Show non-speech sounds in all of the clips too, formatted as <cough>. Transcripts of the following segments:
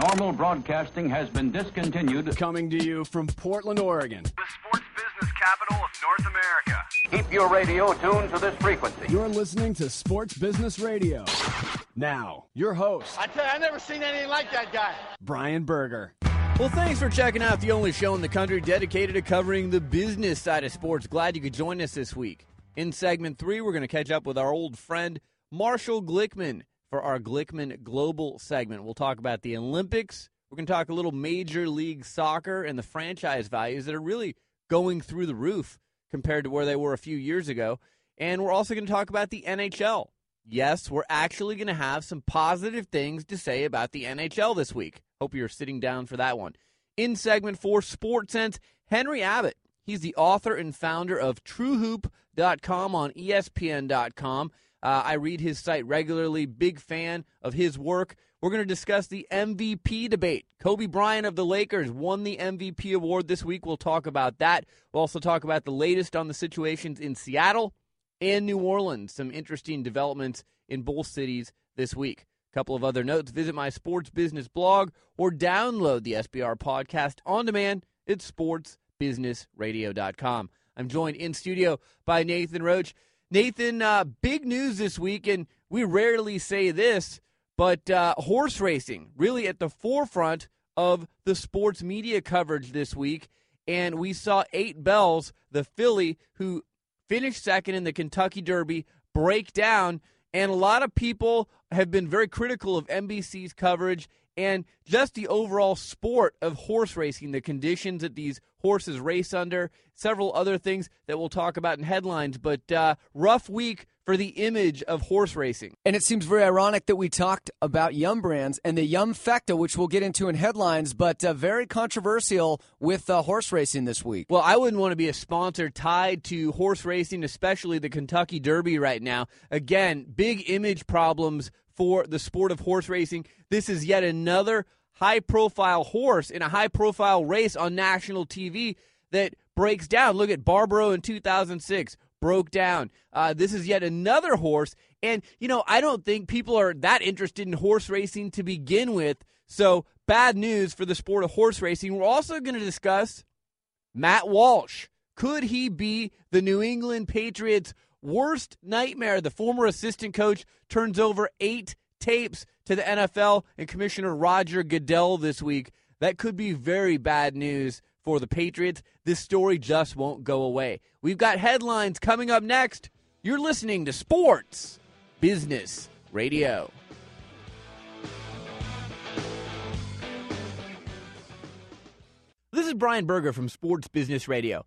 Normal broadcasting has been discontinued. Coming to you from Portland, Oregon. The sports business capital of North America. Keep your radio tuned to this frequency. You're listening to Sports Business Radio. Now, your host, I tell you, I've never seen anything like that guy. Brian Berger. Well, thanks for checking out the only show in the country dedicated to covering the business side of sports. Glad you could join us this week. In segment three, we're going to catch up with our old friend Marshall Glickman for our Glickman Global segment. We'll talk about the Olympics. We're going to talk a little Major League Soccer and the franchise values that are really going through the roof compared to where they were a few years ago. And we're also going to talk about the NHL. Yes, we're actually going to have some positive things to say about the NHL this week. Hope you're sitting down for that one. In segment four, Sports Sense, Henry Abbott. He's the author and founder of TrueHoop.com on ESPN.com. Uh, I read his site regularly, big fan of his work. We're going to discuss the MVP debate. Kobe Bryant of the Lakers won the MVP award this week. We'll talk about that. We'll also talk about the latest on the situations in Seattle and New Orleans. Some interesting developments in both cities this week. A couple of other notes visit my sports business blog or download the SBR podcast on demand at sportsbusinessradio.com. I'm joined in studio by Nathan Roach. Nathan, uh, big news this week, and we rarely say this, but uh, horse racing really at the forefront of the sports media coverage this week. And we saw Eight Belles, the filly who finished second in the Kentucky Derby, break down. And a lot of people have been very critical of NBC's coverage and just the overall sport of horse racing, the conditions that these horses race under, several other things that we'll talk about in headlines. But uh, rough week for the image of horse racing. And it seems very ironic that we talked about Yum Brands and the Yum Fecta, which we'll get into in headlines, but uh, very controversial with uh, horse racing this week. Well, I wouldn't want to be a sponsor tied to horse racing, especially the Kentucky Derby right now. Again, big image problems for the sport of horse racing. This is yet another high profile horse in a high profile race on national TV that breaks down. Look at Barbaro in 2006, broke down. Uh, this is yet another horse. And, you know, I don't think people are that interested in horse racing to begin with. So, bad news for the sport of horse racing. We're also going to discuss Matt Walsh. Could he be the New England Patriots' worst nightmare? The former assistant coach turns over eight tapes to the NFL and Commissioner Roger Goodell this week. That could be very bad news for the Patriots. This story just won't go away. We've got headlines coming up next. You're listening to Sports Business Radio. This is Brian Berger from Sports Business Radio.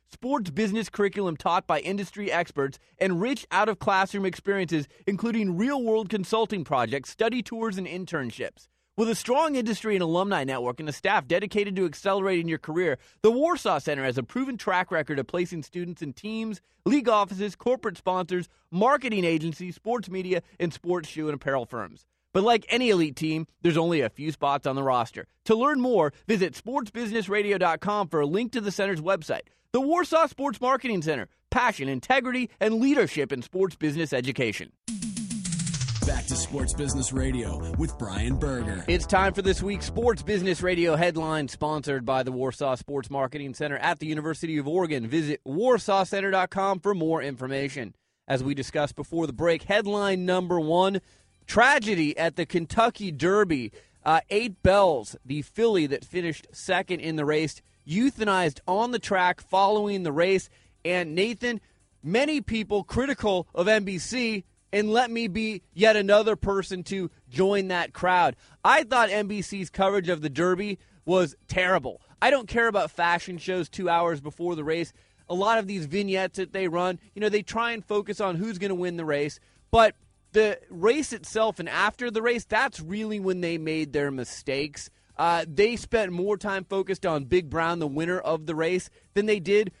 sports business curriculum taught by industry experts, and rich out of classroom experiences, including real world consulting projects, study tours, and internships. With a strong industry and alumni network and a staff dedicated to accelerating your career, the Warsaw Center has a proven track record of placing students in teams, league offices, corporate sponsors, marketing agencies, sports media, and sports shoe and apparel firms. But like any elite team, there's only a few spots on the roster. To learn more, visit sportsbusinessradio.com for a link to the center's website. The Warsaw Sports Marketing Center passion, integrity, and leadership in sports business education. Back to Sports Business Radio with Brian Berger. It's time for this week's Sports Business Radio headline, sponsored by the Warsaw Sports Marketing Center at the University of Oregon. Visit warsawcenter.com for more information. As we discussed before the break, headline number one tragedy at the Kentucky Derby. Uh, eight Belles, the filly that finished second in the race, euthanized on the track following the race. And Nathan, many people critical of NBC and let me be yet another person to join that crowd. I thought NBC's coverage of the Derby was terrible. I don't care about fashion shows two hours before the race. A lot of these vignettes that they run, you know, they try and focus on who's going to win the race. But the race itself and after the race, that's really when they made their mistakes. Uh, they spent more time focused on Big Brown, the winner of the race, than they did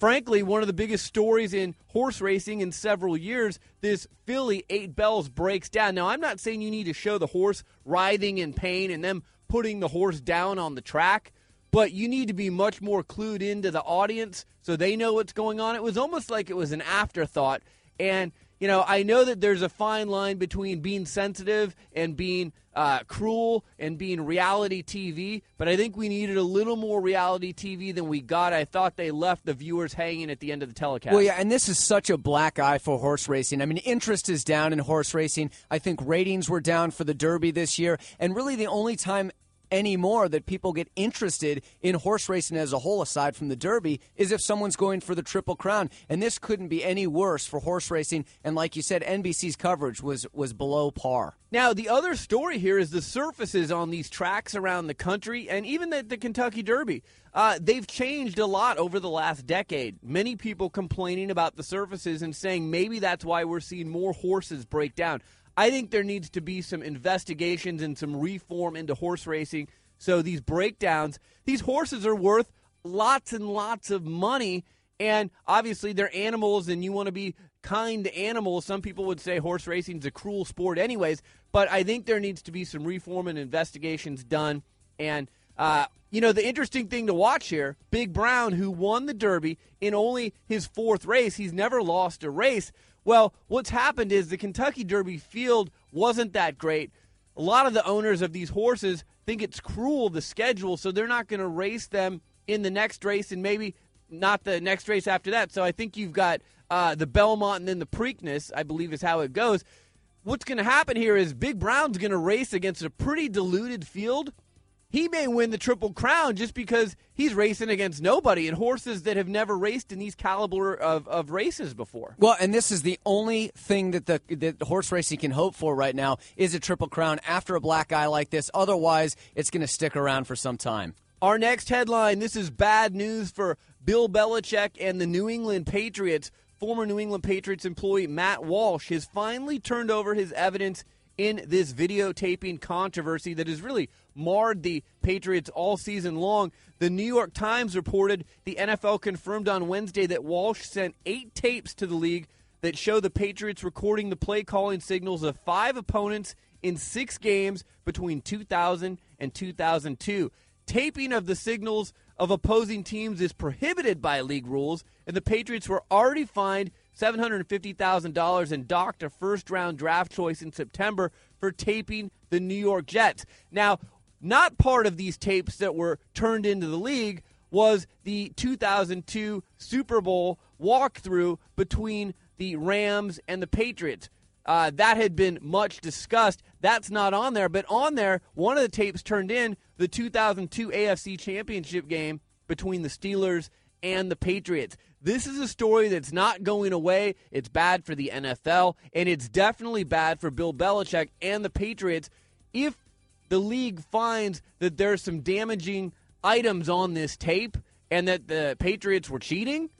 frankly, one of the biggest stories in horse racing in several years. This filly, Eight Belles, breaks down. Now, I'm not saying you need to show the horse writhing in pain and them putting the horse down on the track, but you need to be much more clued into the audience so they know what's going on. It was almost like it was an afterthought. And, you know, I know that there's a fine line between being sensitive and being uh, cruel and being reality TV, but I think we needed a little more reality TV than we got. I thought they left the viewers hanging at the end of the telecast. Well, yeah, and this is such a black eye for horse racing. I mean, interest is down in horse racing. I think ratings were down for the Derby this year, and really the only time anymore that people get interested in horse racing as a whole, aside from the Derby, is if someone's going for the Triple Crown. And this couldn't be any worse for horse racing. And like you said, NBC's coverage was, was below par. Now, the other story here is the surfaces on these tracks around the country and even the, the Kentucky Derby. Uh, they've changed a lot over the last decade. Many people complaining about the surfaces and saying maybe that's why we're seeing more horses break down. I think there needs to be some investigations and some reform into horse racing. So these breakdowns, these horses are worth lots and lots of money. And obviously, they're animals, and you want to be kind to animals. Some people would say horse racing is a cruel sport, anyways. But I think there needs to be some reform and investigations done. And, uh, you know, the interesting thing to watch here Big Brown, who won the Derby in only his fourth race, he's never lost a race. Well, what's happened is the Kentucky Derby field wasn't that great. A lot of the owners of these horses think it's cruel, the schedule, so they're not going to race them in the next race and maybe not the next race after that. So I think you've got uh, the Belmont and then the Preakness, I believe is how it goes. What's going to happen here is Big Brown's going to race against a pretty diluted field he may win the Triple Crown just because he's racing against nobody and horses that have never raced in these caliber of, of races before. Well, and this is the only thing that the that horse racing can hope for right now is a Triple Crown after a black eye like this. Otherwise, it's going to stick around for some time. Our next headline this is bad news for Bill Belichick and the New England Patriots. Former New England Patriots employee Matt Walsh has finally turned over his evidence in this videotaping controversy that has really marred the Patriots all season long. The New York Times reported the NFL confirmed on Wednesday that Walsh sent eight tapes to the league that show the Patriots recording the play calling signals of five opponents in six games between 2000 and 2002. Taping of the signals of opposing teams is prohibited by league rules, and the Patriots were already fined $750,000 and docked a first round draft choice in September for taping the New York Jets. Now, not part of these tapes that were turned into the league was the 2002 Super Bowl walkthrough between the Rams and the Patriots. Uh, that had been much discussed. That's not on there, but on there, one of the tapes turned in the 2002 AFC Championship game between the Steelers and the Patriots. This is a story that's not going away. It's bad for the NFL, and it's definitely bad for Bill Belichick and the Patriots if the league finds that there's some damaging items on this tape and that the Patriots were cheating.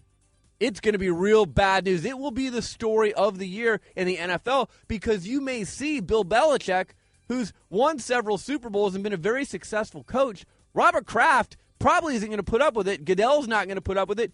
It's going to be real bad news. It will be the story of the year in the NFL because you may see Bill Belichick, who's won several Super Bowls and been a very successful coach. Robert Kraft probably isn't going to put up with it. Goodell's not going to put up with it.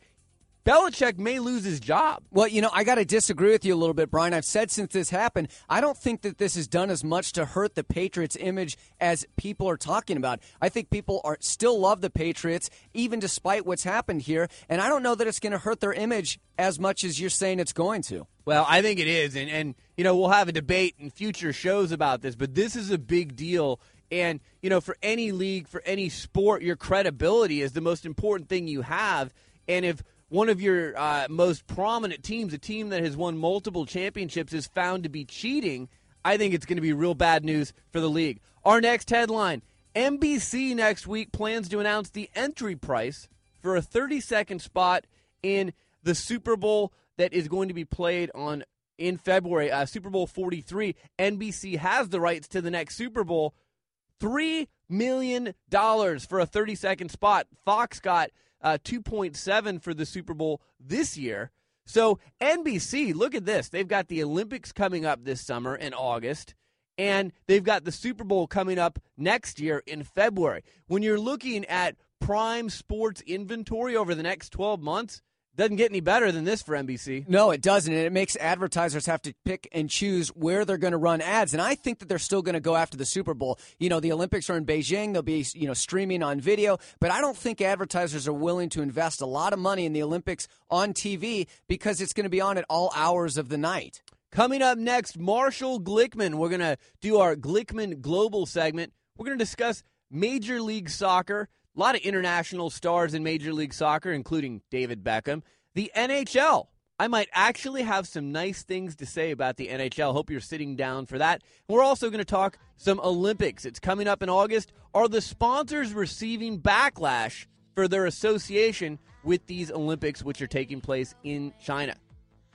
Belichick may lose his job. Well, you know, I got to disagree with you a little bit, Brian. I've said since this happened, I don't think that this has done as much to hurt the Patriots' image as people are talking about. I think people are still love the Patriots, even despite what's happened here, and I don't know that it's going to hurt their image as much as you're saying it's going to. Well, I think it is, and and you know we'll have a debate in future shows about this, but this is a big deal. And, you know, for any league, for any sport, your credibility is the most important thing you have. And if one of your uh, most prominent teams, a team that has won multiple championships, is found to be cheating, I think it's going to be real bad news for the league. Our next headline NBC next week plans to announce the entry price for a 30 second spot in the Super Bowl that is going to be played on in February, uh, Super Bowl 43. NBC has the rights to the next Super Bowl. $3 million for a 30 second spot. Fox got uh, 2.7 for the Super Bowl this year. So NBC, look at this. They've got the Olympics coming up this summer in August, and they've got the Super Bowl coming up next year in February. When you're looking at prime sports inventory over the next 12 months, Doesn't get any better than this for NBC. No, it doesn't. And it makes advertisers have to pick and choose where they're going to run ads. And I think that they're still going to go after the Super Bowl. You know, the Olympics are in Beijing. They'll be, you know, streaming on video. But I don't think advertisers are willing to invest a lot of money in the Olympics on TV because it's going to be on at all hours of the night. Coming up next, Marshall Glickman. We're going to do our Glickman Global segment. We're going to discuss Major League Soccer. A lot of international stars in Major League Soccer, including David Beckham. The NHL. I might actually have some nice things to say about the NHL. Hope you're sitting down for that. We're also going to talk some Olympics. It's coming up in August. Are the sponsors receiving backlash for their association with these Olympics, which are taking place in China?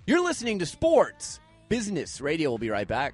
You're listening to Sports Business Radio. We'll be right back.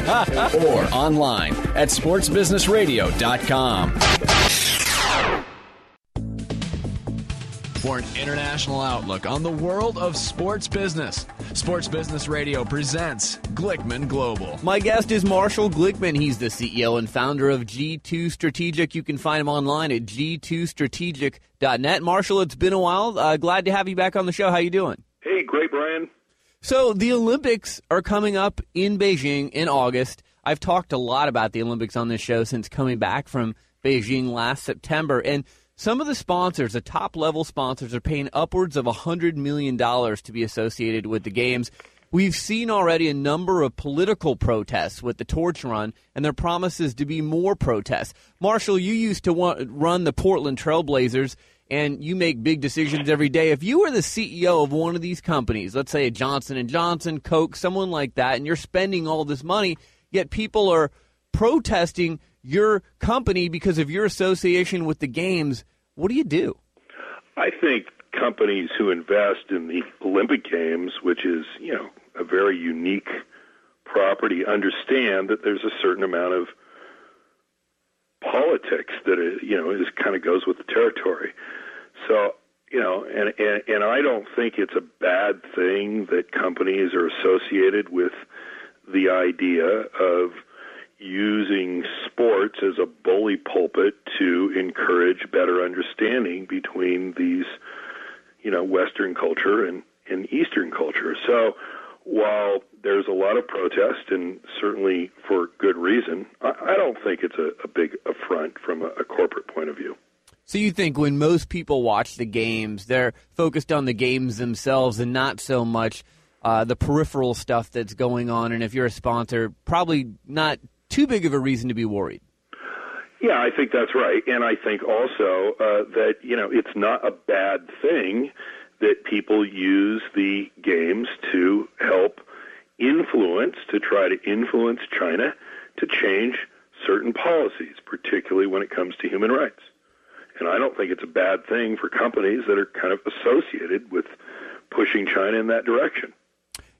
<laughs> or online at sportsbusinessradio.com. For an international outlook on the world of sports business, Sports Business Radio presents Glickman Global. My guest is Marshall Glickman. He's the CEO and founder of G2 Strategic. You can find him online at g2strategic.net. Marshall, it's been a while. Uh, glad to have you back on the show. How you doing? Hey, great, Brian. So the Olympics are coming up in Beijing in August. I've talked a lot about the Olympics on this show since coming back from Beijing last September, and some of the sponsors, the top level sponsors, are paying upwards of $100 million to be associated with the Games. We've seen already a number of political protests with the torch run, and there promises to be more protests. Marshall, you used to run the Portland Trailblazers, and you make big decisions every day. If you were the CEO of one of these companies, let's say a Johnson and Johnson, Coke, someone like that, and you're spending all this money, yet people are protesting your company because of your association with the games, what do you do? I think companies who invest in the Olympic Games, which is, you know, a very unique property, understand that there's a certain amount of politics that it, you know is kind of goes with the territory. So you know, and, and and I don't think it's a bad thing that companies are associated with the idea of using sports as a bully pulpit to encourage better understanding between these, you know, Western culture and, and Eastern culture. So while there's a lot of protest and certainly for good reason, I, I don't think it's a, a big affront from a, a corporate point of view. So you think when most people watch the games, they're focused on the games themselves and not so much uh, the peripheral stuff that's going on. And if you're a sponsor, probably not too big of a reason to be worried. Yeah, I think that's right, and I think also uh, that you know it's not a bad thing that people use the games to help influence, to try to influence China to change certain policies, particularly when it comes to human rights. And I don't think it's a bad thing for companies that are kind of associated with pushing China in that direction.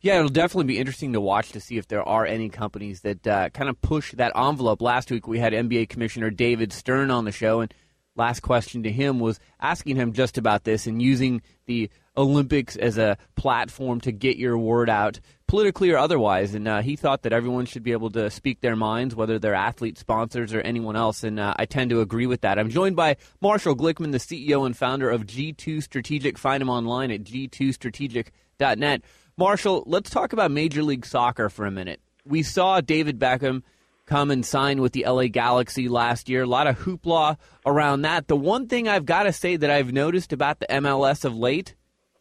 Yeah, it'll definitely be interesting to watch to see if there are any companies that uh, kind of push that envelope. Last week we had NBA Commissioner David Stern on the show, and last question to him was asking him just about this and using the Olympics as a platform to get your word out, politically or otherwise. And uh, he thought that everyone should be able to speak their minds, whether they're athlete sponsors or anyone else. And uh, I tend to agree with that. I'm joined by Marshall Glickman, the CEO and founder of G2 Strategic. Find him online at g2strategic.net. Marshall, let's talk about Major League Soccer for a minute. We saw David Beckham come and sign with the LA Galaxy last year. A lot of hoopla around that. The one thing I've got to say that I've noticed about the MLS of late,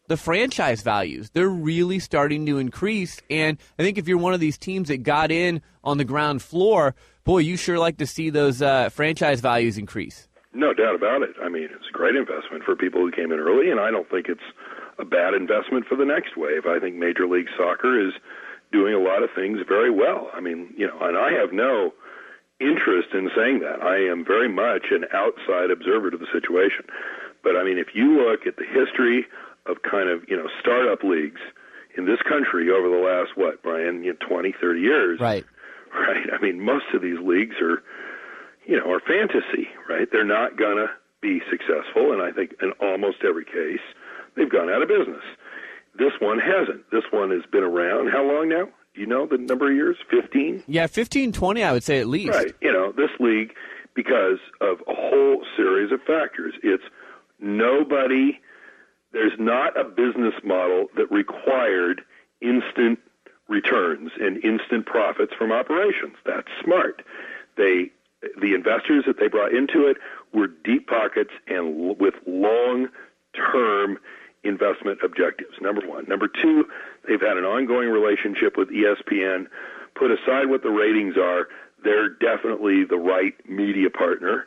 the franchise values. They're really starting to increase. And I think if you're one of these teams that got in on the ground floor, boy, you sure like to see those uh, franchise values increase. No doubt about it. I mean, it's a great investment for people who came in early, and I don't think it's a bad investment for the next wave. I think Major League Soccer is doing a lot of things very well. I mean, you know, and I have no interest in saying that. I am very much an outside observer to the situation. But I mean, if you look at the history of kind of, you know, startup leagues in this country over the last what, Brian, you know, 20, 30 years. Right. Right. I mean, most of these leagues are you know, are fantasy, right? They're not going to be successful, and I think in almost every case, they've gone out of business. This one hasn't. This one has been around. How long now? Do you know the number of years? 15? Yeah, 15, 20, I would say at least. Right. You know, this league, because of a whole series of factors, it's nobody, there's not a business model that required instant returns and instant profits from operations. That's smart. They the investors that they brought into it were deep pockets and l- with long term investment objectives. Number one. Number two, they've had an ongoing relationship with ESPN. Put aside what the ratings are, they're definitely the right media partner,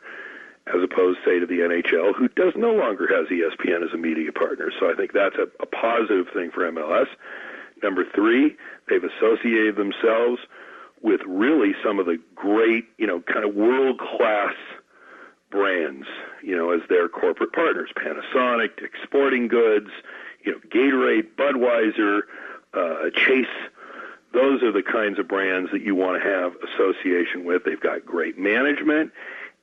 as opposed, say, to the NHL, who does no longer has ESPN as a media partner. So I think that's a, a positive thing for MLS. Number three, they've associated themselves with really some of the great, you know, kind of world class brands, you know, as their corporate partners. Panasonic, Dick's Sporting Goods, you know, Gatorade, Budweiser, uh, Chase. Those are the kinds of brands that you want to have association with. They've got great management,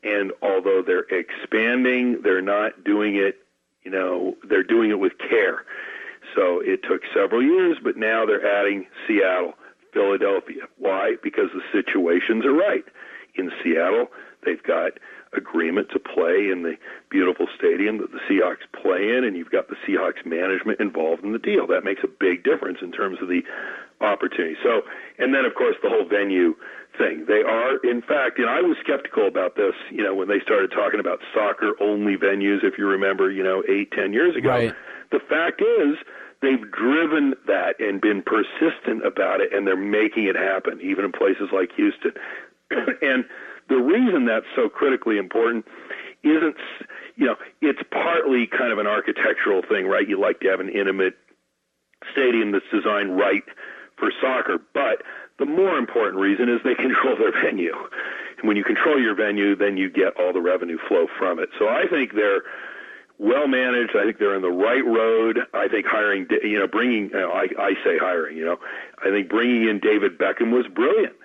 and although they're expanding, they're not doing it, you know, they're doing it with care. So it took several years, but now they're adding Seattle, Philadelphia. Why? Because the situations are right. In Seattle, they've got agreement to play in the beautiful stadium that the Seahawks play in, and you've got the Seahawks management involved in the deal. That makes a big difference in terms of the opportunity. So, and then of course the whole venue thing. They are, in fact, and I was skeptical about this, you know, when they started talking about soccer only venues, if you remember, you know, eight, ten years ago. Right. The fact is, they've driven that and been persistent about it, and they're making it happen, even in places like Houston. <clears throat> and the reason that's so critically important isn't, you know, it's partly kind of an architectural thing, right? You like to have an intimate stadium that's designed right for soccer, but the more important reason is they <laughs> control their venue. And when you control your venue, then you get all the revenue flow from it. So I think they're well managed. I think they're in the right road. I think hiring, you know, bringing, you know, I, I say hiring, you know, I think bringing in David Beckham was brilliant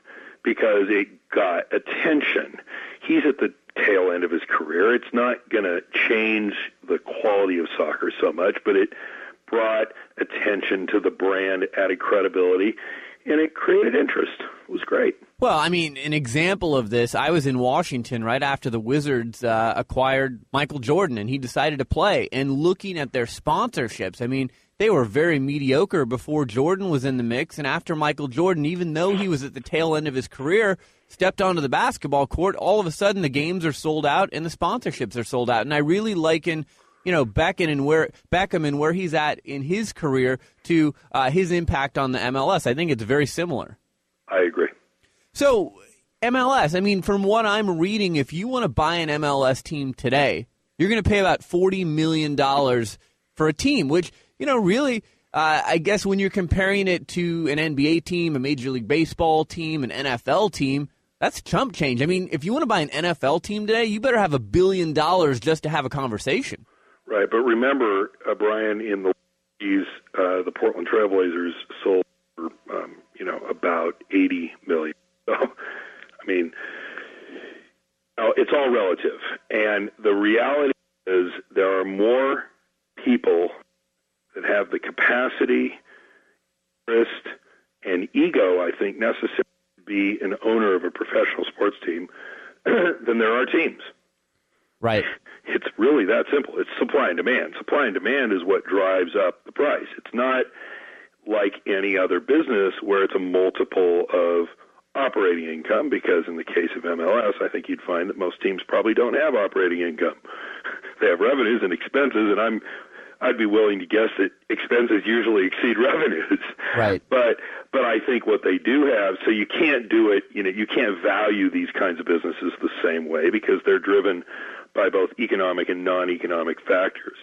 because it got attention. He's at the tail end of his career. It's not going to change the quality of soccer so much, but it brought attention to the brand, added credibility, and it created interest. It was great. Well, I mean, an example of this, I was in Washington right after the Wizards uh, acquired Michael Jordan and he decided to play. And looking at their sponsorships, I mean, they were very mediocre before Jordan was in the mix. And after Michael Jordan, even though he was at the tail end of his career, stepped onto the basketball court, all of a sudden the games are sold out and the sponsorships are sold out. And I really liken you know Beckham and where Beckham and where he's at in his career to uh, his impact on the MLS. I think it's very similar. I agree. So MLS, I mean, from what I'm reading, if you want to buy an MLS team today, you're going to pay about forty million dollars for a team, which you know really. Uh, I guess when you're comparing it to an NBA team, a Major League Baseball team, an NFL team, that's chump change. I mean, if you want to buy an NFL team today, you better have a billion dollars just to have a conversation. Right, but remember, uh, Brian, in the 80s, uh, the Portland Trailblazers sold, for, um, you know, about 80 million. <laughs> So, I mean, oh, it's all relative, and the reality is there are more people that have the capacity, interest, and ego, I think, necessary to be an owner of a professional sports team <clears throat> than there are teams. Right. It's really that simple. It's supply and demand. Supply and demand is what drives up the price. It's not like any other business where it's a multiple of operating income because in the case of MLS, I think you'd find that most teams probably don't have operating income. <laughs> they have revenues and expenses, and I'm I'd be willing to guess that expenses usually exceed <laughs> revenues. Right. But but I think what they do have, so you can't do it. You know, you can't value these kinds of businesses the same way because they're driven by both economic and non-economic factors.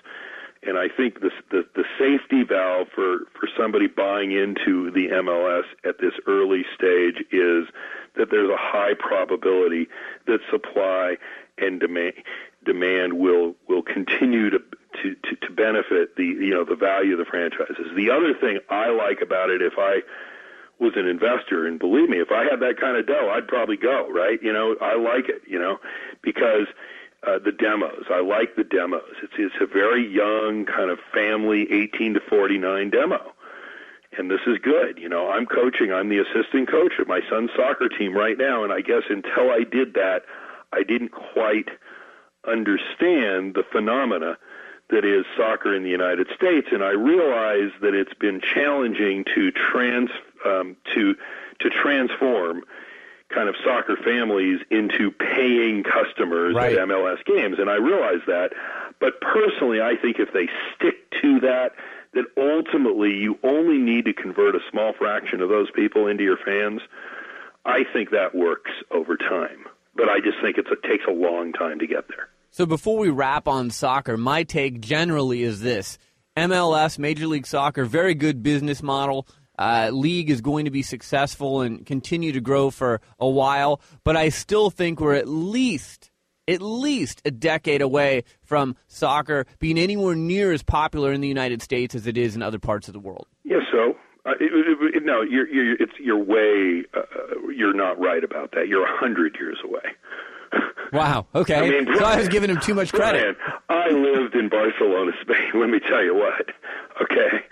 And I think this, the the safety valve for for somebody buying into the MLS at this early stage is that there's a high probability that supply and demand demand will will continue to to, to, to benefit the you know the value of the franchises. The other thing I like about it, if I was an investor, and believe me, if I had that kind of dough, I'd probably go. Right? You know, I like it. You know, because uh, the demos. I like the demos. It's it's a very young kind of family, 18 to 49 demo, and this is good. You know, I'm coaching. I'm the assistant coach of my son's soccer team right now, and I guess until I did that, I didn't quite understand the phenomena that is soccer in the United States, and I realize that it's been challenging to trans um, to to transform kind of soccer families into paying customers Right. at MLS games, and I realize that. But personally, I think if they stick to that, that ultimately you only need to convert a small fraction of those people into your fans. I think that works over time, but I just think it's, it takes a long time to get there. So before we wrap on soccer, my take generally is this: MLS, Major League Soccer, very good business model. Uh, league is going to be successful and continue to grow for a while, but I still think we're at least, at least a decade away from soccer being anywhere near as popular in the United States as it is in other parts of the world. Yes, so uh, it, it, it, no, you're, you're it's you're way uh, you're not right about that. You're a hundred years away. <laughs> Wow. Okay. I mean, so I was giving him too much credit. Brian, I lived in Barcelona, Spain. <laughs> Let me tell you what. Okay.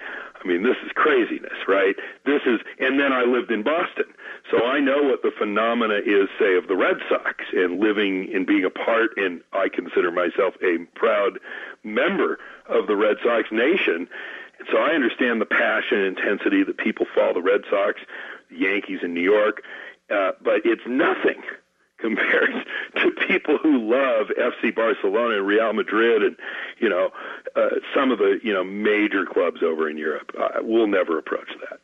I mean, this is craziness, right? This is, and then I lived in Boston, so I know what the phenomena is, say, of the Red Sox, and living and being a part, and I consider myself a proud member of the Red Sox nation. And so I understand the passion and intensity that people follow the Red Sox, the Yankees in New York, uh, but it's nothing compared to people who love FC Barcelona and Real Madrid and you know uh, some of the you know major clubs over in Europe. Uh, we'll never approach that.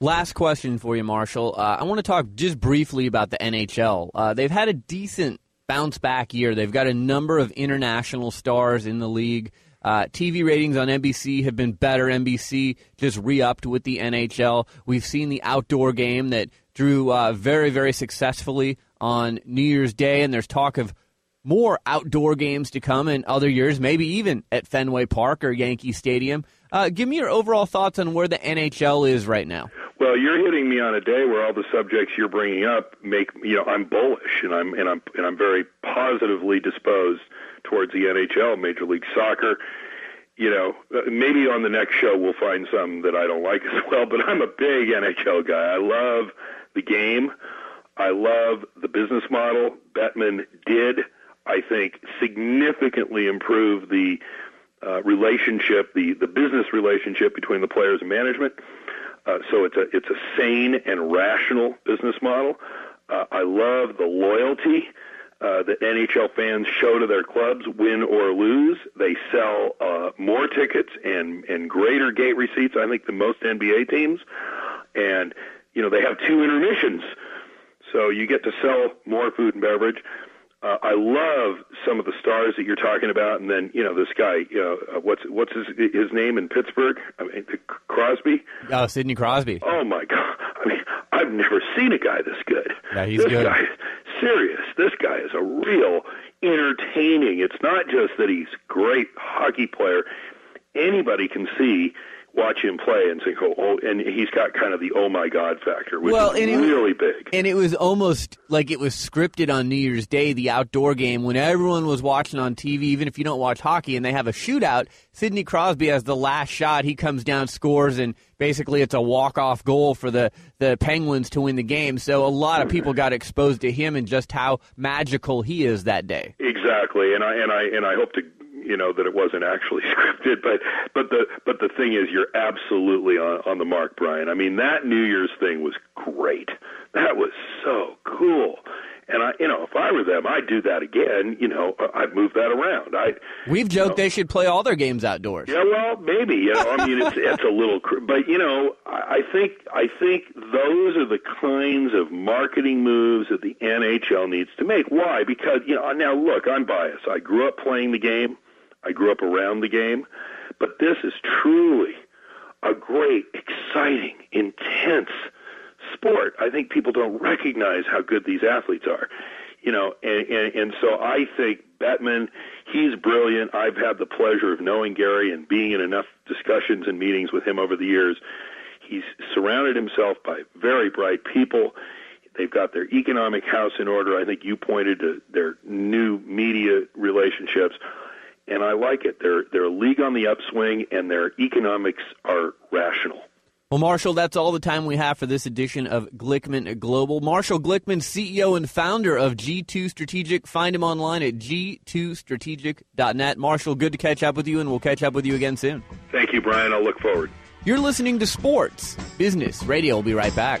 Last question for you, Marshall. Uh, I want to talk just briefly about the NHL. Uh, they've had a decent bounce back year. They've got a number of international stars in the league. Uh, TV ratings on NBC have been better. NBC just re upped with the NHL. We've seen the outdoor game that drew uh, very, very successfully on New Year's Day, and there's talk of more outdoor games to come in other years, maybe even at Fenway Park or Yankee Stadium. Uh, give me your overall thoughts on where the NHL is right now. Well, you're hitting me on a day where all the subjects you're bringing up make you know I'm bullish and I'm and I'm and I'm very positively disposed towards the NHL, Major League Soccer. You know, uh, maybe on the next show we'll find some that I don't like <laughs> as well, but I'm a big NHL guy. I love the game. I love the business model. Bettman did, I think, significantly improve the uh, relationship, the the business relationship between the players and management. Uh, so it's a it's a sane and rational business model. Uh, I love the loyalty uh, that NHL fans show to their clubs, win or lose. They sell uh, more tickets and and greater gate receipts, I think, than most NBA teams. And you know they have two intermissions, so you get to sell more food and beverage. Uh, I love some of the stars that you're talking about, and then you know this guy, you know, uh, what's what's his his name in Pittsburgh? I mean, Crosby. Oh, Sidney Crosby. Oh my <laughs> God! I mean, I've never seen a guy this good. Yeah, he's this good. guy serious. This guy is a real entertaining. It's not just that he's great hockey player. Anybody can see, watch him play, and think, oh, oh and he's got kind of the oh my God factor, which Well, is really big. And it was almost like it was scripted on New Year's Day, the outdoor game, when everyone was watching on TV, even if you don't watch hockey, and they have a shootout. Sidney Crosby has the last shot. He comes down, scores, and basically it's a walk-off goal for the, the Penguins to win the game. So a lot of people got exposed to him and just how magical he is that day. Exactly, and I and I and I hope to you know that it wasn't actually <laughs> scripted, but but the but the thing is, you're absolutely on on the mark, Brian. I mean, that New Year's thing was great. That was so cool. And I, you know, if I were them, I'd do that again. You know, I'd move that around. I, We've joked they should play all their games outdoors. yeah, well, maybe. You know, I mean, it's <laughs> it's a little, cr- but you know, I I think I think those are the kinds of marketing moves that the NHL needs to make. Why? Because you know, now look, I'm biased. I grew up playing the game. I grew up around the game, but this is truly a great, exciting, intense sport. I think people don't recognize how good these athletes are. You know, and, and, and so I think Bettman, he's brilliant. I've had the pleasure of knowing Gary and being in enough discussions and meetings with him over the years. He's surrounded himself by very bright people. They've got their economic house in order. I think you pointed to their new media relationships, and I like it. They're they're a league on the upswing, and their economics are rational. Well, Marshall, that's all the time we have for this edition of Glickman Global. Marshall Glickman, CEO and founder of G2 Strategic. Find him online at g2strategic.net. Marshall, good to catch up with you, and we'll catch up with you again soon. Thank you, Brian. I'll look forward. You're listening to Sports Business Radio. We'll be right back.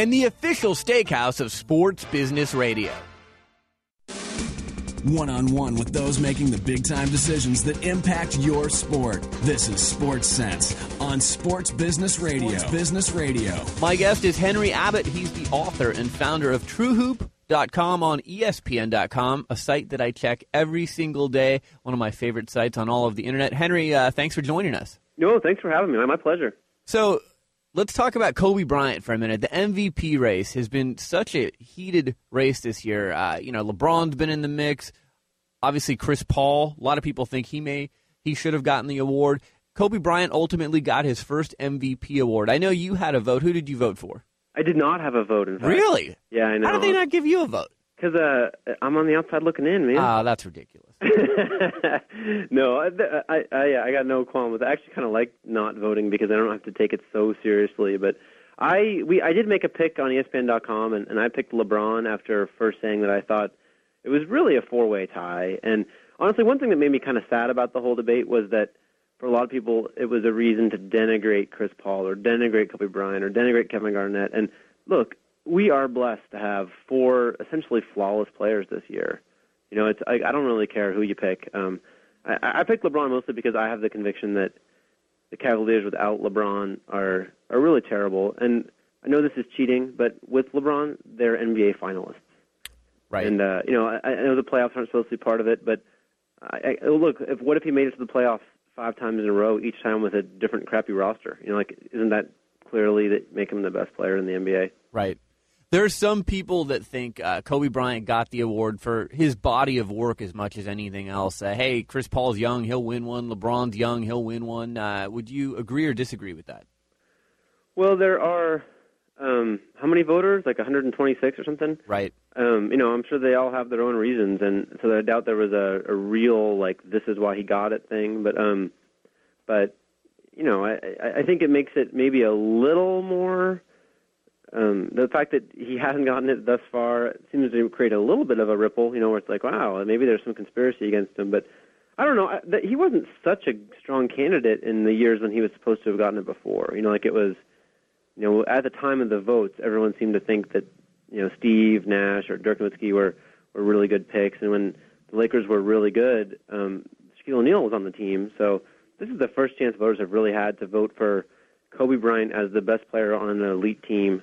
and the official steakhouse of Sports Business Radio. One on one with those making the big time decisions that impact your sport. This is Sports Sense on Sports Business Radio. Sports Business Radio. My guest is Henry Abbott. He's the author and founder of TrueHoop.com on ESPN.com, a site that I check every single day. One of my favorite sites on all of the internet. Henry, uh, thanks for joining us. No, thanks for having me. My pleasure. So let's talk about Kobe Bryant for a minute. The MVP race has been such a heated race this year. Uh, you know, LeBron's been in the mix. Obviously, Chris Paul. A lot of people think he may he should have gotten the award. Kobe Bryant ultimately got his first MVP award. I know you had a vote. Who did you vote for? I did not have a vote. In fact. Really? Yeah, I know. How did they not give you a vote? Because uh, I'm on the outside looking in, man. Ah, that's ridiculous. <laughs> no, I, I, I, I got no qualm with it. I actually kind of like not voting because I don't have to take it so seriously. But I, we, I did make a pick on ESPN.com, and, and I picked LeBron after first saying that I thought it was really a four-way tie. And honestly, one thing that made me kind of sad about the whole debate was that for a lot of people, it was a reason to denigrate Chris Paul or denigrate Kobe Bryant or denigrate Kevin Garnett. And look, we are blessed to have four essentially flawless players this year. You know, it's I, I don't really care who you pick. Um, I, I picked LeBron mostly because I have the conviction that the Cavaliers without LeBron are are really terrible. And I know this is cheating, but with LeBron, they're NBA finalists. Right. And uh, you know, I, I know the playoffs aren't supposed to be part of it, but I, I, look, if what if he made it to the playoffs five times in a row, each time with a different crappy roster? You know, like isn't that clearly that make him the best player in the NBA? Right. There's some people that think uh, Kobe Bryant got the award for his body of work as much as anything else. Uh, hey, Chris Paul's young, he'll win one. LeBron's young, he'll win one. Uh, would you agree or disagree with that? Well, there are um, how many voters? Like 126 or something. Right. Um, you know, I'm sure they all have their own reasons, and so I doubt there was a, a real like this is why he got it thing. But um, but you know, I I I think it makes it maybe a little more. Um, the fact that he hasn't gotten it thus far seems to create a little bit of a ripple, you know, where it's like, wow, maybe there's some conspiracy against him. But I don't know. I, that he wasn't such a strong candidate in the years when he was supposed to have gotten it before. You know, like it was, you know, at the time of the votes, everyone seemed to think that, you know, Steve Nash or Dirk Nowitzki were were really good picks, and when the Lakers were really good, um, Shaquille O'Neal was on the team, so this is the first chance voters have really had to vote for Kobe Bryant as the best player on an elite team.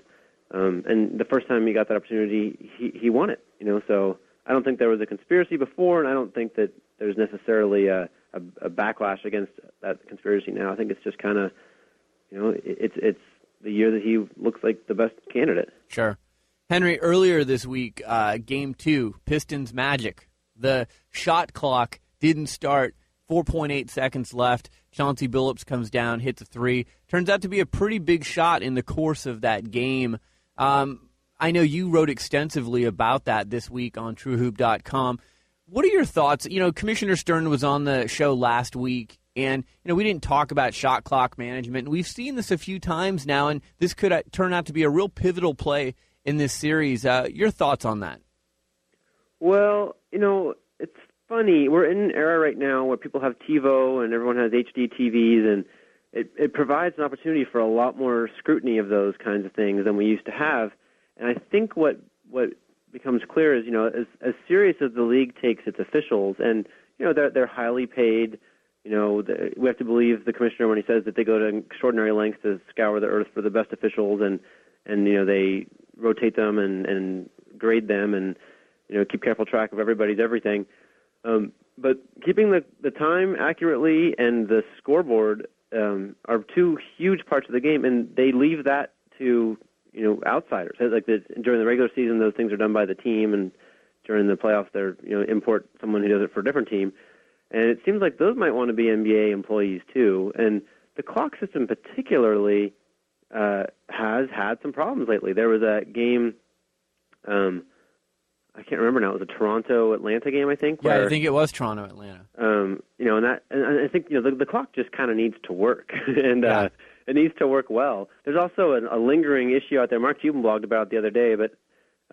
Um, and the first time he got that opportunity, he he won it. You know, so I don't think there was a conspiracy before, and I don't think that there's necessarily a, a, a backlash against that conspiracy now. I think it's just kind of, you know, it, it's it's the year that he looks like the best candidate. Sure. Henry, earlier this week, uh, game two, Pistons Magic. The shot clock didn't start. 4.8 seconds left. Chauncey Billups comes down, hits a three. Turns out to be a pretty big shot in the course of that game. Um, I know you wrote extensively about that this week on TrueHoop.com. What are your thoughts? You know, Commissioner Stern was on the show last week, and you know we didn't talk about shot clock management. We've seen this a few times now, and this could uh, turn out to be a real pivotal play in this series. Uh, your thoughts on that? Well, you know, it's funny. We're in an era right now where people have TiVo and everyone has HD TVs, and it, it provides an opportunity for a lot more scrutiny of those kinds of things than we used to have. And I think what what becomes clear is, you know, as as serious as the league takes its officials, and you know they're they're highly paid. You know, the, we have to believe the commissioner when he says that they go to extraordinary lengths to scour the earth for the best officials, and and you know they rotate them and and grade them, and you know keep careful track of everybody's everything. Um, but keeping the the time accurately and the scoreboard um, are two huge parts of the game, and they leave that to you know outsiders. Like the, during the regular season, those things are done by the team, and during the playoffs, they're you know import someone who does it for a different team. And it seems like those might want to be NBA employees too. And the clock system, particularly, uh, has had some problems lately. There was a game. Um, I can't remember now. It was a Toronto Atlanta game, I think. Yeah, where, I think it was Toronto Atlanta. um, you know, and that, and I think you know the, the clock just kind of needs to work, <laughs> and uh, it needs to work well. There's also a, a lingering issue out there. Mark Cuban blogged about it the other day, but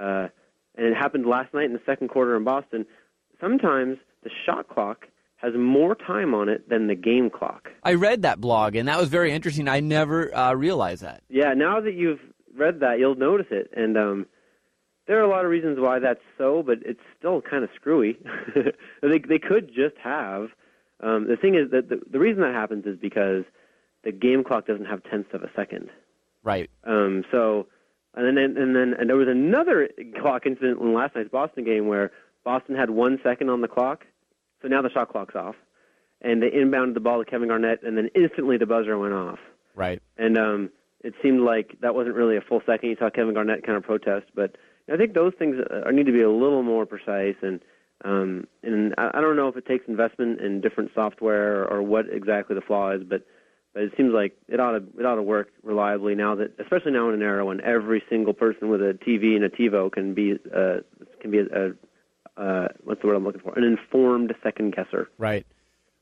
uh, and it happened last night in the second quarter in Boston. Sometimes the shot clock has more time on it than the game clock. I read that blog, and that was very interesting. I never uh, realized that. Yeah, now that you've read that, you'll notice it, and um, there are a lot of reasons why that's so, but it's still kind of screwy. <laughs> they they could just have. Um, the thing is that the, the reason that happens is because the game clock doesn't have tenths of a second. Right. Um, so, and then and then and there was another clock incident in last night's Boston game where Boston had one second on the clock, so now the shot clock's off, and they inbounded the ball to Kevin Garnett, and then instantly the buzzer went off. Right. And um, it seemed like that wasn't really a full second. You saw Kevin Garnett kind of protest, but I think those things uh, need to be a little more precise. And um, and I, I don't know if it takes investment in different software or what exactly the flaw is, but but it seems like it ought to it ought to work reliably now that, especially now in an era when every single person with a TV and a TiVo can be uh, can be a, a uh, what's the word I'm looking for? An informed second guesser. Right.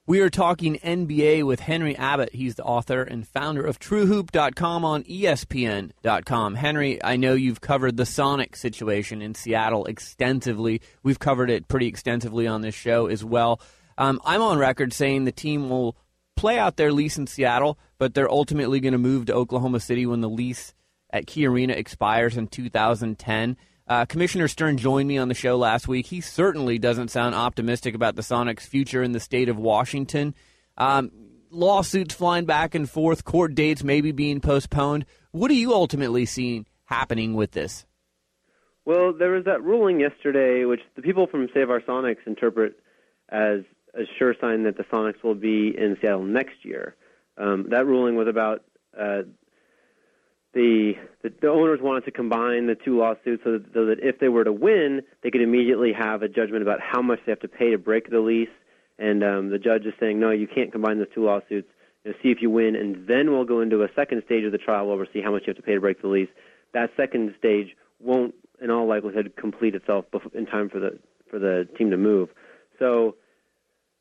We are talking NBA with Henry Abbott. He's the author and founder of TrueHoop.com on ESPN.com. Henry, I know you've covered the Sonic situation in Seattle extensively. We've covered it pretty extensively on this show as well. Um, I'm on record saying the team will play out their lease in Seattle, but they're ultimately going to move to Oklahoma City when the lease at Key Arena expires in 2010. Uh, Commissioner Stern joined me on the show last week. He certainly doesn't sound optimistic about the Sonics' future in the state of Washington. Um, lawsuits flying back and forth, court dates maybe being postponed. What are you ultimately seeing happening with this? Well, there was that ruling yesterday, which the people from Save Our Sonics interpret as a sure sign that the Sonics will be in Seattle next year. Um, that ruling was about uh, the, the the owners wanted to combine the two lawsuits so that, so that if they were to win, they could immediately have a judgment about how much they have to pay to break the lease. And um, the judge is saying, no, you can't combine those two lawsuits. You know, see if you win, and then we'll go into a second stage of the trial where we'll see how much you have to pay to break the lease. That second stage won't, in all likelihood, complete itself in time for the for the team to move. So,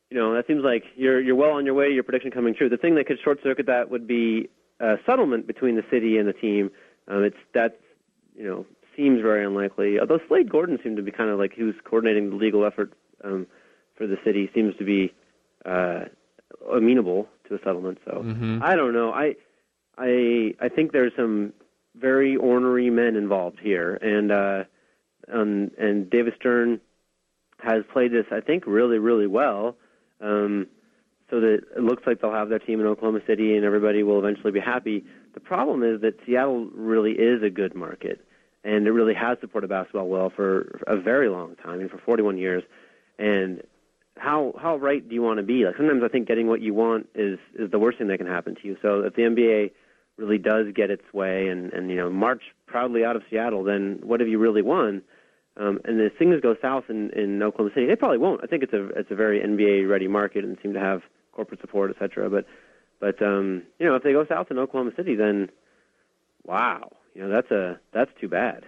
you know, that seems like you're you're well on your way to your prediction coming true. The thing that could short circuit that would be a settlement between the city and the team. Um, it's that you know seems very unlikely. Although Slade Gorton seemed to be kind of like he was coordinating the legal effort um, for the city, seems to be uh, amenable to a settlement. So Mhm. I don't know. I I I think there's some very ornery men involved here, and uh, um, and David Stern has played this I think really really well. Um, so that it looks like they'll have their team in Oklahoma City and everybody will eventually be happy. The problem is that Seattle really is a good market, and it really has supported basketball well for a very long time, I mean, for 41 years. And how how right do you want to be? Like sometimes I think getting what you want is is the worst thing that can happen to you. So if the NBA really does get its way and and you know march proudly out of Seattle, then what have you really won? Um, and if things go south in, in Oklahoma City, they probably won't. I think it's a it's a very NBA ready market and seem to have corporate support, et cetera. But but um, you know if they go south in Oklahoma City, then wow, you know that's a that's too bad.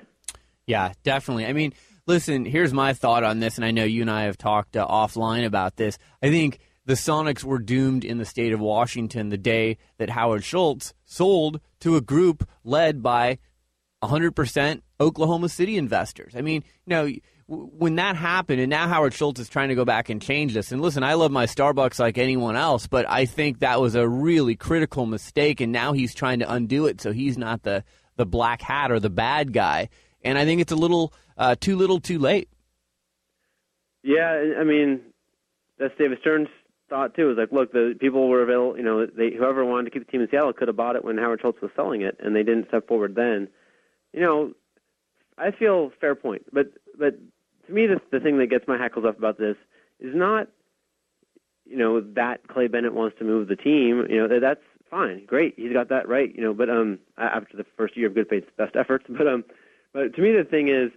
Yeah, definitely. I mean, listen, here's my thought on this, and I know you and I have talked uh, offline about this. I think the Sonics were doomed in the state of Washington the day that Howard Schultz sold to a group led by 100% Oklahoma City investors. I mean, you know, when that happened, and now Howard Schultz is trying to go back and change this. And listen, I love my Starbucks like anyone else, but I think that was a really critical mistake, and now he's trying to undo it so he's not the, the black hat or the bad guy. And I think it's a little uh, too little, too late. Yeah, I mean, that's David Stern's thought too. Is like, look, the people were available. You know, they whoever wanted to keep the team in Seattle could have bought it when Howard Schultz was selling it, and they didn't step forward then. You know, I feel fair point, but but to me, the the thing that gets my hackles up about this is not, you know, that Clay Bennett wants to move the team. You know, that's fine, great, he's got that right. You know, but um, after the first year of good faith, best efforts, <laughs> but um, but to me, the thing is,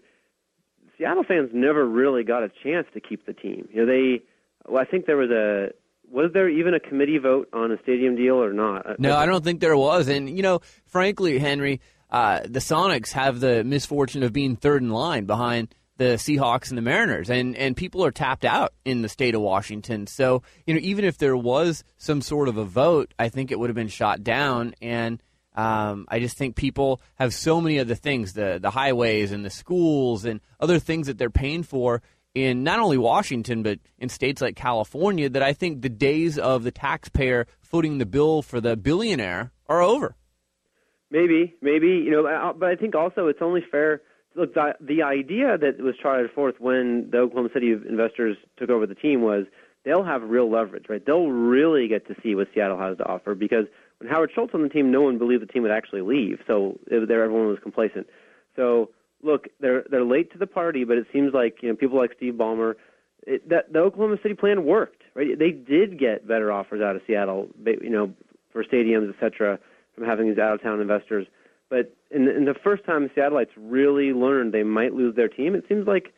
Seattle fans never really got a chance to keep the team. You know, they, well, I think there was a was there even a committee vote on a stadium deal or not? No, I don't think there was. And you know, frankly, Henry, uh, the Sonics have the misfortune of being third in line behind the Seahawks and the Mariners, and and people are tapped out in the state of Washington. So you know, even if there was some sort of a vote, I think it would have been shot down. And um, I just think people have so many other things the the highways and the schools and other things that they're paying for in not only Washington but in states like California that I think the days of the taxpayer footing the bill for the billionaire are over. Maybe, maybe you know, uh, but I think also it's only fair. Look, the, the idea that was charted forth when the Oklahoma City investors took over the team was they'll have real leverage, right? They'll really get to see what Seattle has to offer because when Howard Schultz on the team, no one believed the team would actually leave, so there everyone was complacent. So look, they're they're late to the party, but it seems like you know people like Steve Ballmer, it, that the Oklahoma City plan worked, right? They did get better offers out of Seattle, you know, for stadiums, et cetera from having these out of town investors. But in, in the first time the Seattleites really learned they might lose their team, it seems like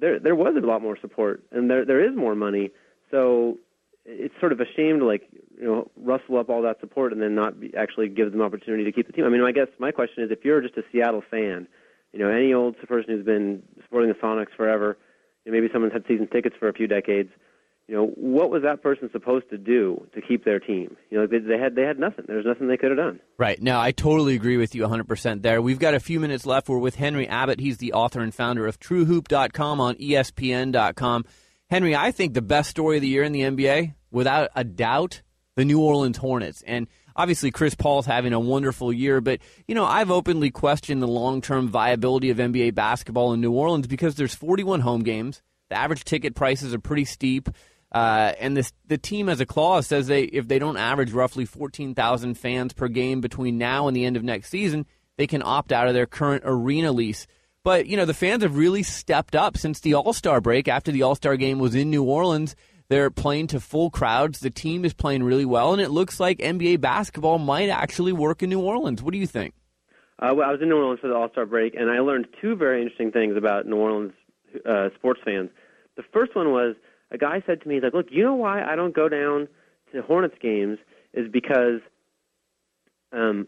there there was a lot more support and there there is more money. So it's sort of a shame to like you know rustle up all that support and then not be, actually give them opportunity to keep the team. I mean, I guess my question is if you're just a Seattle fan, you know, any old person who's been supporting the Sonics forever, you maybe someone's had season tickets for a few decades you know, what was that person supposed to do to keep their team? You know, they, they had they had nothing. There was nothing they could have done. Right. Now, I totally agree with you 100% there. We've got a few minutes left. We're with Henry Abbott. He's the author and founder of TrueHoop.com on ESPN.com. Henry, I think the best story of the year in the NBA, without a doubt, the New Orleans Hornets. And obviously Chris Paul's having a wonderful year, but you know, I've openly questioned the long-term viability of NBA basketball in New Orleans because there's 41 home games. The average ticket prices are pretty steep. Uh, and this the team as a clause says they if they don't average roughly 14,000 fans per game between now and the end of next season, they can opt out of their current arena lease. But you know the fans have really stepped up since the All Star break. After the All Star game was in New Orleans, they're playing to full crowds. The team is playing really well, and it looks like NBA basketball might actually work in New Orleans. What do you think? Uh, well, I was in New Orleans for the All Star break, and I learned two very interesting things about New Orleans uh, sports fans. The first one was a guy said to me, he's like, look, you know why I don't go down to Hornets games is because um,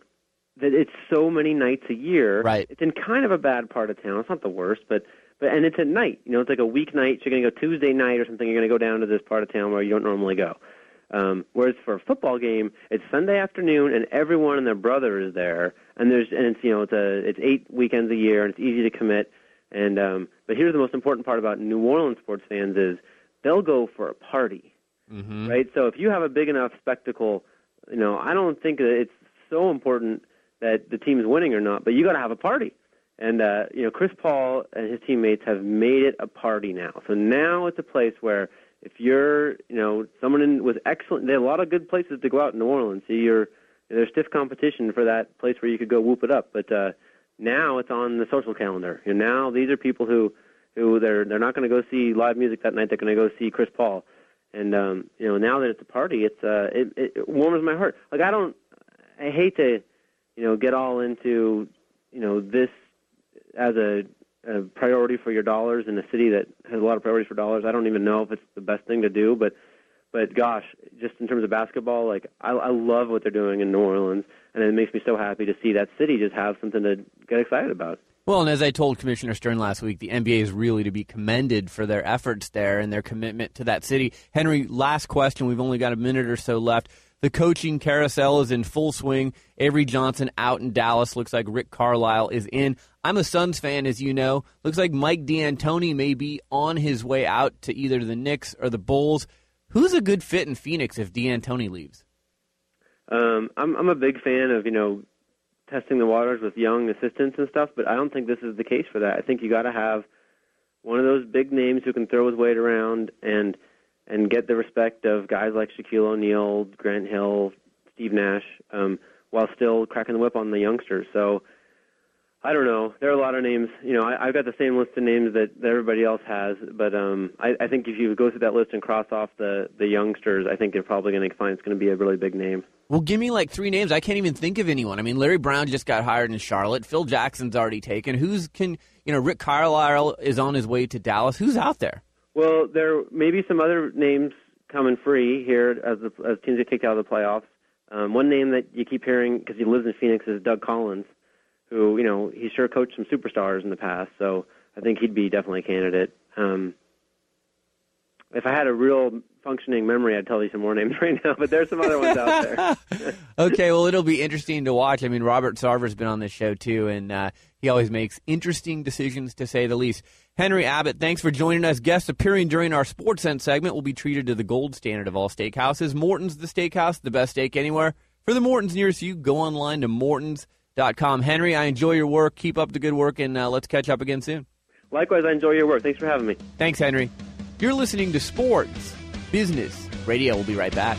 that it's so many nights a year. Right. It's in kind of a bad part of town. It's not the worst, but but and it's at night. You know, it's like a weeknight. So you're going to go Tuesday night or something. You're going to go down to this part of town where you don't normally go. Um, whereas for a football game, it's Sunday afternoon, and everyone and their brother is there, and there's and it's you know it's a it's eight weekends a year, and it's easy to commit. And um, but here's the most important part about New Orleans sports fans is they'll go for a party, mm-hmm. right? So if you have a big enough spectacle, you know, I don't think that it's so important that the team is winning or not, but you got to have a party. And uh, you know, Chris Paul and his teammates have made it a party now. So now it's a place where if you're, you know, someone in, with excellent, there are a lot of good places to go out in New Orleans. See, you're there's stiff competition for that place where you could go whoop it up. But uh, now it's on the social calendar. And now these are people who, who they're they're not going to go see live music that night. They're going to go see Chris Paul. And um, you know, now that it's a party, it's uh, it, it warms my heart. Like I don't, I hate to, you know, get all into, you know, this as a, a priority for your dollars in a city that has a lot of priorities for dollars. I don't even know if it's the best thing to do, but but gosh, just in terms of basketball, like I, I love what they're doing in New Orleans, and it makes me so happy to see that city just have something to get excited about. Well, and as I told Commissioner Stern last week, the NBA is really to be commended for their efforts there and their commitment to that city. Henry, last question. We've only got a minute or so left. The coaching carousel is in full swing. Avery Johnson out in Dallas. Looks like Rick Carlisle is in. I'm a Suns fan, as you know. Looks like Mike D'Antoni may be on his way out to either the Knicks or the Bulls. Who's a good fit in Phoenix if D'Antoni leaves? Um, I'm I'm a big fan of you know testing the waters with young assistants and stuff, but I don't think this is the case for that. I think you got to have one of those big names who can throw his weight around and and get the respect of guys like Shaquille O'Neal, Grant Hill, Steve Nash, um, while still cracking the whip on the youngsters. So I don't know. There are a lot of names. You know, I, I've got the same list of names that, that everybody else has, but um, I, I think if you go through that list and cross off the the youngsters, I think you're probably going to find it's going to be a really big name. Well, give me like three names. I can't even think of anyone. I mean, Larry Brown just got hired in Charlotte. Phil Jackson's already taken. Who's can you know? Rick Carlisle is on his way to Dallas. Who's out there? Well, there may be some other names coming free here as the as teams get kicked out of the playoffs. Um, one name that you keep hearing because he lives in Phoenix is Doug Collins, who you know he sure coached some superstars in the past, so I think he'd be definitely a candidate. Um, if I had a real functioning memory, I'd tell you some more names <laughs> right now, but there's some other ones out there. <laughs> okay, well, it'll be interesting to watch. I mean, Robert Sarver's been on this show too, and uh, he always makes interesting decisions, to say the least. Henry Abbott, thanks for joining us. Guests appearing during our Sports Sense segment will be treated to the gold standard of all steakhouses. Morton's the steakhouse, the best steak anywhere. For the Mortons nearest you, go online to mortons.com. Henry, I enjoy your work. Keep up the good work, and uh, let's catch up again soon. Likewise, I enjoy your work. Thanks for having me. Thanks, Henry. You're listening to Sports Business Radio. We'll be right back.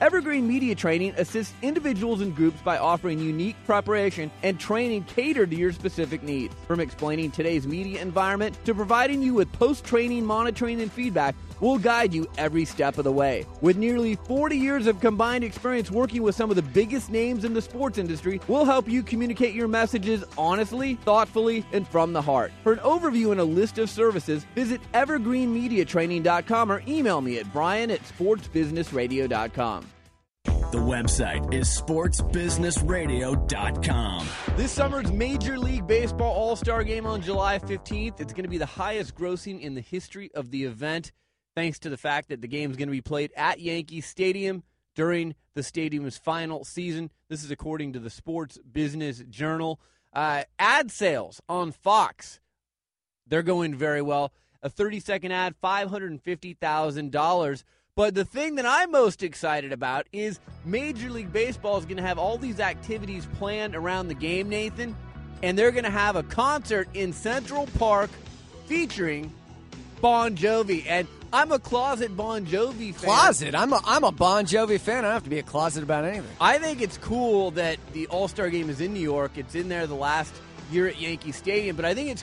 Evergreen Media Training assists individuals and groups by offering unique preparation and training catered to your specific needs. From explaining today's media environment to providing you with post training monitoring and feedback, we'll guide you every step of the way. With nearly 40 years of combined experience working with some of the biggest names in the sports industry, we'll help you communicate your messages honestly, thoughtfully, and from the heart. For an overview and a list of services, visit evergreenmediatraining.com or email me at brian at sportsbusinessradio.com. The website is sportsbusinessradio.com. This summer's Major League Baseball All Star game on July 15th. It's going to be the highest grossing in the history of the event, thanks to the fact that the game is going to be played at Yankee Stadium during the stadium's final season. This is according to the Sports Business Journal. Uh, ad sales on Fox, they're going very well. A 30 second ad, $550,000. But the thing that I'm most excited about is Major League Baseball is going to have all these activities planned around the game, Nathan, and they're going to have a concert in Central Park featuring Bon Jovi. And I'm a closet Bon Jovi fan. Closet? I'm a, I'm a Bon Jovi fan. I don't have to be a closet about anything. I think it's cool that the All Star game is in New York. It's in there the last year at Yankee Stadium, but I think it's